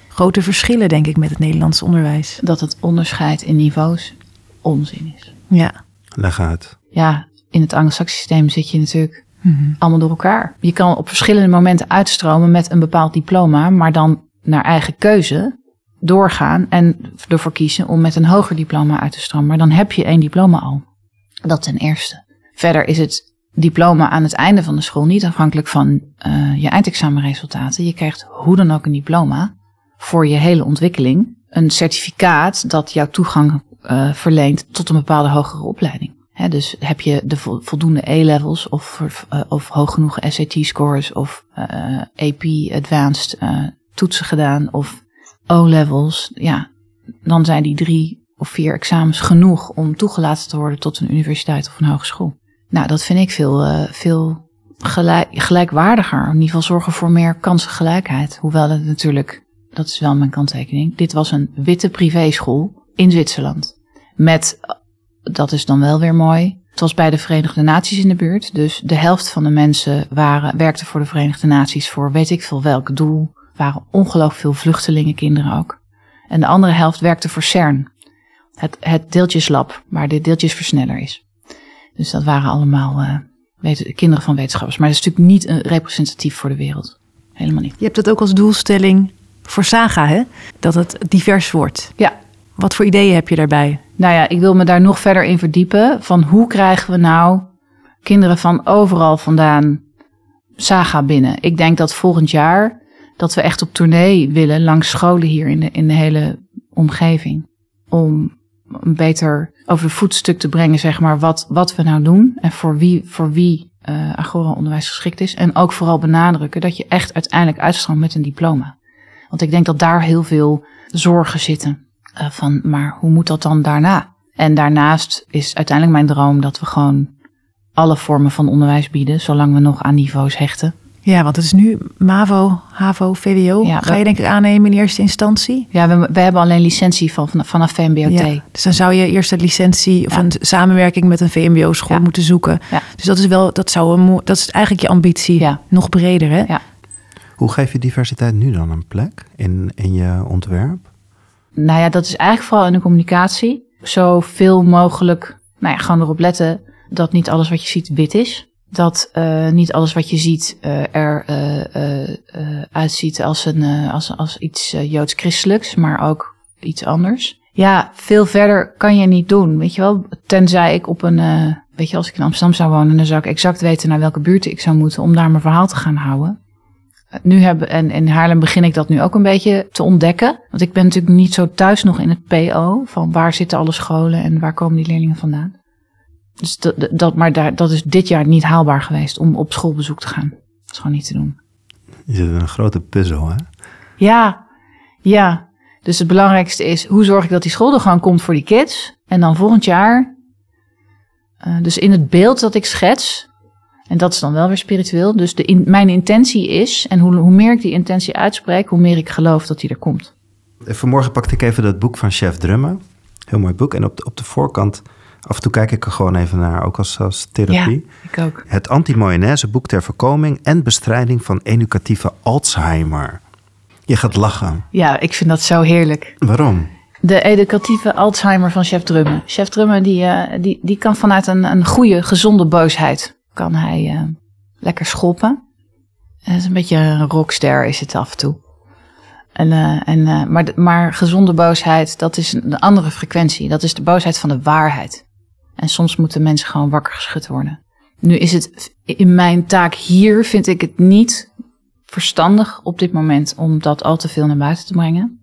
grote verschillen, denk ik, met het Nederlands onderwijs.
Dat het onderscheid in niveaus onzin is.
Ja.
Leg uit.
Ja, in het Anglo-Saxisch systeem zit je natuurlijk mhm. allemaal door elkaar. Je kan op verschillende momenten uitstromen met een bepaald diploma, maar dan naar eigen keuze doorgaan en ervoor kiezen om met een hoger diploma uit te stromen. Maar dan heb je één diploma al. Dat ten eerste. Verder is het diploma aan het einde van de school niet afhankelijk van uh, je eindexamenresultaten. Je krijgt hoe dan ook een diploma voor je hele ontwikkeling. Een certificaat dat jouw toegang uh, verleent tot een bepaalde hogere opleiding. Dus heb je de voldoende E-levels of, uh, of hoog genoeg SAT-scores of AP Advanced toetsen gedaan of O-levels, ja, dan zijn die drie of vier examens genoeg om toegelaten te worden tot een universiteit of een hogeschool. Nou, dat vind ik veel, veel gelijk, gelijkwaardiger. In ieder geval zorgen voor meer kansengelijkheid. Hoewel het natuurlijk, dat is wel mijn kanttekening, dit was een witte privéschool in Zwitserland. Met, dat is dan wel weer mooi, het was bij de Verenigde Naties in de buurt. Dus de helft van de mensen waren, werkte voor de Verenigde Naties voor weet ik veel welk doel waren ongelooflijk veel vluchtelingenkinderen ook. En de andere helft werkte voor CERN, het, het deeltjeslab, waar de deeltjesversneller is. Dus dat waren allemaal uh, kinderen van wetenschappers. Maar dat is natuurlijk niet uh, representatief voor de wereld. Helemaal niet.
Je hebt dat ook als doelstelling voor Saga, hè? Dat het divers wordt.
Ja.
Wat voor ideeën heb je daarbij?
Nou ja, ik wil me daar nog verder in verdiepen. Van hoe krijgen we nou kinderen van overal vandaan Saga binnen? Ik denk dat volgend jaar dat we echt op tournee willen langs scholen hier in de, in de hele omgeving. Om een beter over de voetstuk te brengen, zeg maar, wat, wat we nou doen en voor wie, voor wie uh, Agora-onderwijs geschikt is. En ook vooral benadrukken dat je echt uiteindelijk uitstroomt met een diploma. Want ik denk dat daar heel veel zorgen zitten. Uh, van, maar hoe moet dat dan daarna? En daarnaast is uiteindelijk mijn droom dat we gewoon alle vormen van onderwijs bieden, zolang we nog aan niveaus hechten.
Ja, want het is nu MAVO, HAVO, VWO. Ja, Ga je denk ik aannemen in eerste instantie?
Ja, we, we hebben alleen licentie van, vanaf VMBOT. Ja,
dus dan zou je eerst een licentie of een samenwerking met een VMBO-school moeten zoeken. Dus dat is wel, dat zou een, dat is eigenlijk je ambitie. Nog breder, hè? Ja.
Hoe geef je diversiteit nu dan een plek in, in je ontwerp?
Nou ja, dat is eigenlijk vooral in de communicatie. Zoveel mogelijk, nou ja, gewoon erop letten dat niet alles wat je ziet wit is. Dat uh, niet alles wat je ziet uh, er uh, uitziet als, een, als, als iets joods-christelijks, maar ook iets anders. Ja, veel verder kan je niet doen, weet je wel. Tenzij ik op een, weet je, als ik in Amsterdam zou wonen, dan zou ik exact weten naar welke buurt ik zou moeten om daar mijn verhaal te gaan houden. Nu hebben, en in Haarlem begin ik dat nu ook een beetje te ontdekken. Want ik ben natuurlijk niet zo thuis nog in het PO, van waar zitten alle scholen en waar komen die leerlingen vandaan. Dus dat, dat, maar daar, dat is dit jaar niet haalbaar geweest om op schoolbezoek te gaan. Dat is gewoon niet te doen.
Je zit in een grote puzzel, hè?
Ja, ja. Dus het belangrijkste is, hoe zorg ik dat die school er gewoon komt voor die kids? En dan volgend jaar, uh, dus in het beeld dat ik schets, en dat is dan wel weer spiritueel. Dus de in, mijn intentie is, en hoe, hoe meer ik die intentie uitspreek, hoe meer ik geloof dat die er komt.
Vanmorgen pakte ik even dat boek van Chef Drummen. Heel mooi boek. En op de, op de voorkant Af en toe kijk ik er gewoon even naar, ook als, als therapie.
Ja, ik ook.
Het anti boek ter voorkoming en bestrijding van educatieve Alzheimer. Je gaat lachen.
Ja, ik vind dat zo heerlijk.
Waarom?
De educatieve Alzheimer van Chef Drummen. Chef Drummen die, uh, die, die kan vanuit een, een goede, gezonde boosheid... kan hij uh, lekker schoppen. Het is een beetje een rockster is het af en toe. En, uh, en, maar, maar gezonde boosheid, dat is een andere frequentie. Dat is de boosheid van de waarheid. En soms moeten mensen gewoon wakker geschud worden. Nu is het in mijn taak hier, vind ik het niet verstandig op dit moment om dat al te veel naar buiten te brengen.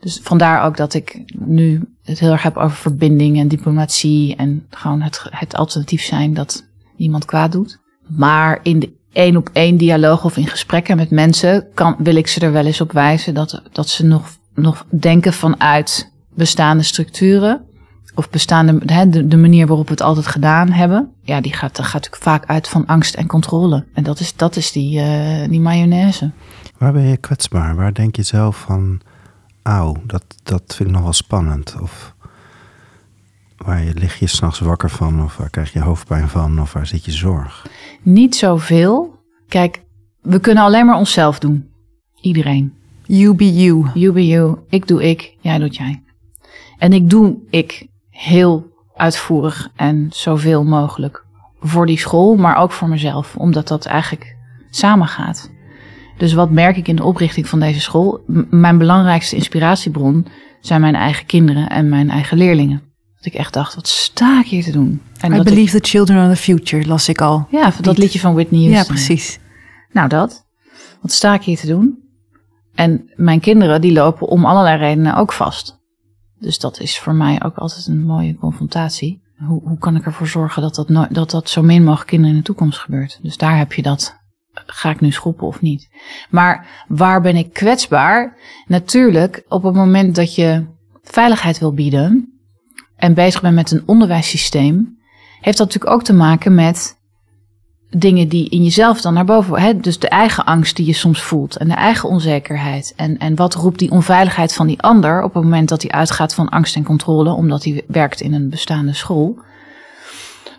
Dus vandaar ook dat ik nu het heel erg heb over verbinding en diplomatie en gewoon het, het alternatief zijn dat niemand kwaad doet. Maar in de één op één dialoog of in gesprekken met mensen kan, wil ik ze er wel eens op wijzen dat, dat ze nog, nog denken vanuit bestaande structuren of bestaande, de, de manier waarop we het altijd gedaan hebben, ja, die gaat, gaat natuurlijk vaak uit van angst en controle. En dat is, dat is die, uh, die mayonaise.
Waar ben je kwetsbaar? Waar denk je zelf van, auw, dat, dat vind ik nog wel spannend? Of waar je, lig je s'nachts wakker van? Of waar krijg je hoofdpijn van? Of waar zit je zorg?
Niet zoveel. Kijk, we kunnen alleen maar onszelf doen. Iedereen.
You be you.
You be you. Ik doe ik, jij doet jij. En ik doe ik heel uitvoerig en zoveel mogelijk voor die school, maar ook voor mezelf, omdat dat eigenlijk samengaat. Dus wat merk ik in de oprichting van deze school? mijn belangrijkste inspiratiebron zijn mijn eigen kinderen en mijn eigen leerlingen. Dat ik echt dacht, wat sta ik hier te doen?
En I believe the children are the future, las ik al.
Ja, dat liedje van Whitney Houston.
Ja, precies.
Nou, dat. Wat sta ik hier te doen? En mijn kinderen, die lopen om allerlei redenen ook vast. Dus dat is voor mij ook altijd een mooie confrontatie. Hoe, hoe kan ik ervoor zorgen dat dat, dat dat zo min mogelijk kinderen in de toekomst gebeurt? Dus daar heb je dat. Ga ik nu schoppen of niet? Maar waar ben ik kwetsbaar? Natuurlijk, op het moment dat je veiligheid wil bieden en bezig bent met een onderwijssysteem, heeft dat natuurlijk ook te maken met dingen die in jezelf dan naar boven. Hè? Dus de eigen angst die je soms voelt en de eigen onzekerheid. En, en wat roept die onveiligheid van die ander op het moment dat hij uitgaat van angst en controle, omdat hij werkt in een bestaande school.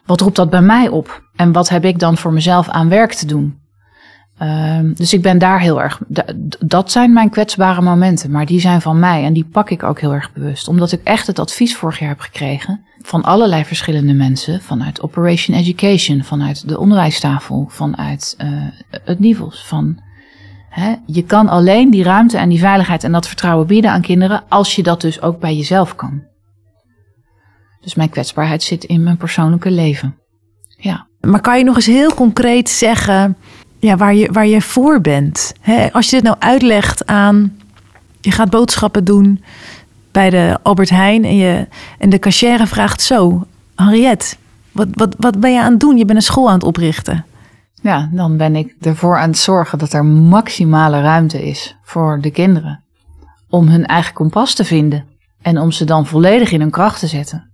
Wat roept dat bij mij op? En wat heb ik dan voor mezelf aan werk te doen? Ehm, dus ik ben daar heel erg. Dat zijn mijn kwetsbare momenten, maar die zijn van mij en die pak ik ook heel erg bewust. Omdat ik echt het advies vorig jaar heb gekregen van allerlei verschillende mensen, vanuit Operation Education, vanuit de onderwijstafel, vanuit uh, het NIVOS. Van, hè, je kan alleen die ruimte en die veiligheid en dat vertrouwen bieden aan kinderen als je dat dus ook bij jezelf kan. Dus mijn kwetsbaarheid zit in mijn persoonlijke leven. Ja.
Maar kan je nog eens heel concreet zeggen ja, waar, je, waar je voor bent. als je dit nou uitlegt aan, je gaat boodschappen doen bij de Albert Heijn en, je, en de cashier vraagt zo, Henriette, wat, wat, wat ben je aan het doen? Je bent een school aan het oprichten.
Ja, dan ben ik ervoor aan het zorgen dat er maximale ruimte is voor de kinderen. om hun eigen kompas te vinden en om ze dan volledig in hun kracht te zetten.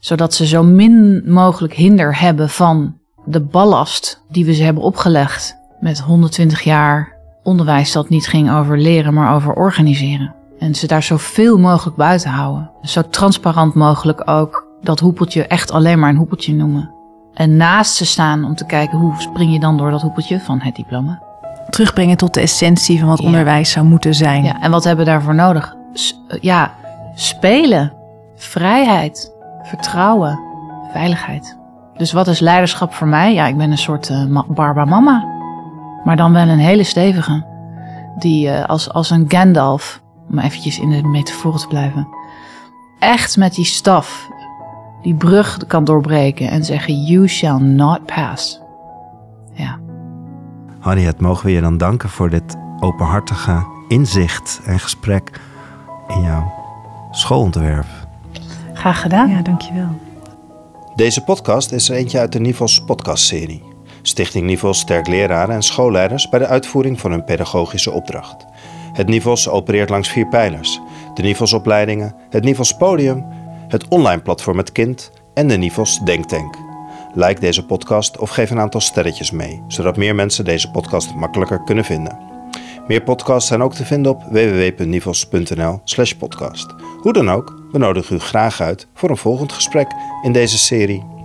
Zodat ze zo min mogelijk hinder hebben van de ballast die we ze hebben opgelegd met 120 jaar onderwijs dat niet ging over leren, maar over organiseren. En ze daar zoveel mogelijk buiten houden. Zo transparant mogelijk ook dat hoepeltje echt alleen maar een hoepeltje noemen. En naast ze staan om te kijken hoe spring je dan door dat hoepeltje van het diploma.
Terugbrengen tot de essentie van wat onderwijs zou moeten zijn.
Ja, en wat hebben we daarvoor nodig? Eh, ja, spelen, vrijheid, vertrouwen, veiligheid. Dus wat is leiderschap voor mij? Ja, ik ben een soort uh, Barba Mama. Maar dan wel een hele stevige. Die uh, als, als een Gandalf, om eventjes in de metafoor te blijven. Echt met die staf die brug kan doorbreken en zeggen: You shall not pass. Ja.
Harriet, mogen we je dan danken voor dit openhartige inzicht en gesprek in jouw schoolontwerp.
Graag gedaan.
Ja, dankjewel.
Deze podcast is er eentje uit de Nivels podcastserie. Stichting Nivels sterk leraren en schoolleiders bij de uitvoering van hun pedagogische opdracht. Het Nivels opereert langs vier pijlers. De Nivelsopleidingen, het Nivels Podium, het online platform Het Kind en de Nivels Denktank. Like deze podcast of geef een aantal sterretjes mee, zodat meer mensen deze podcast makkelijker kunnen vinden. Meer podcasts zijn ook te vinden op www.nivels.nl/podcast. Hoe dan ook, we nodigen u graag uit voor een volgend gesprek in deze serie.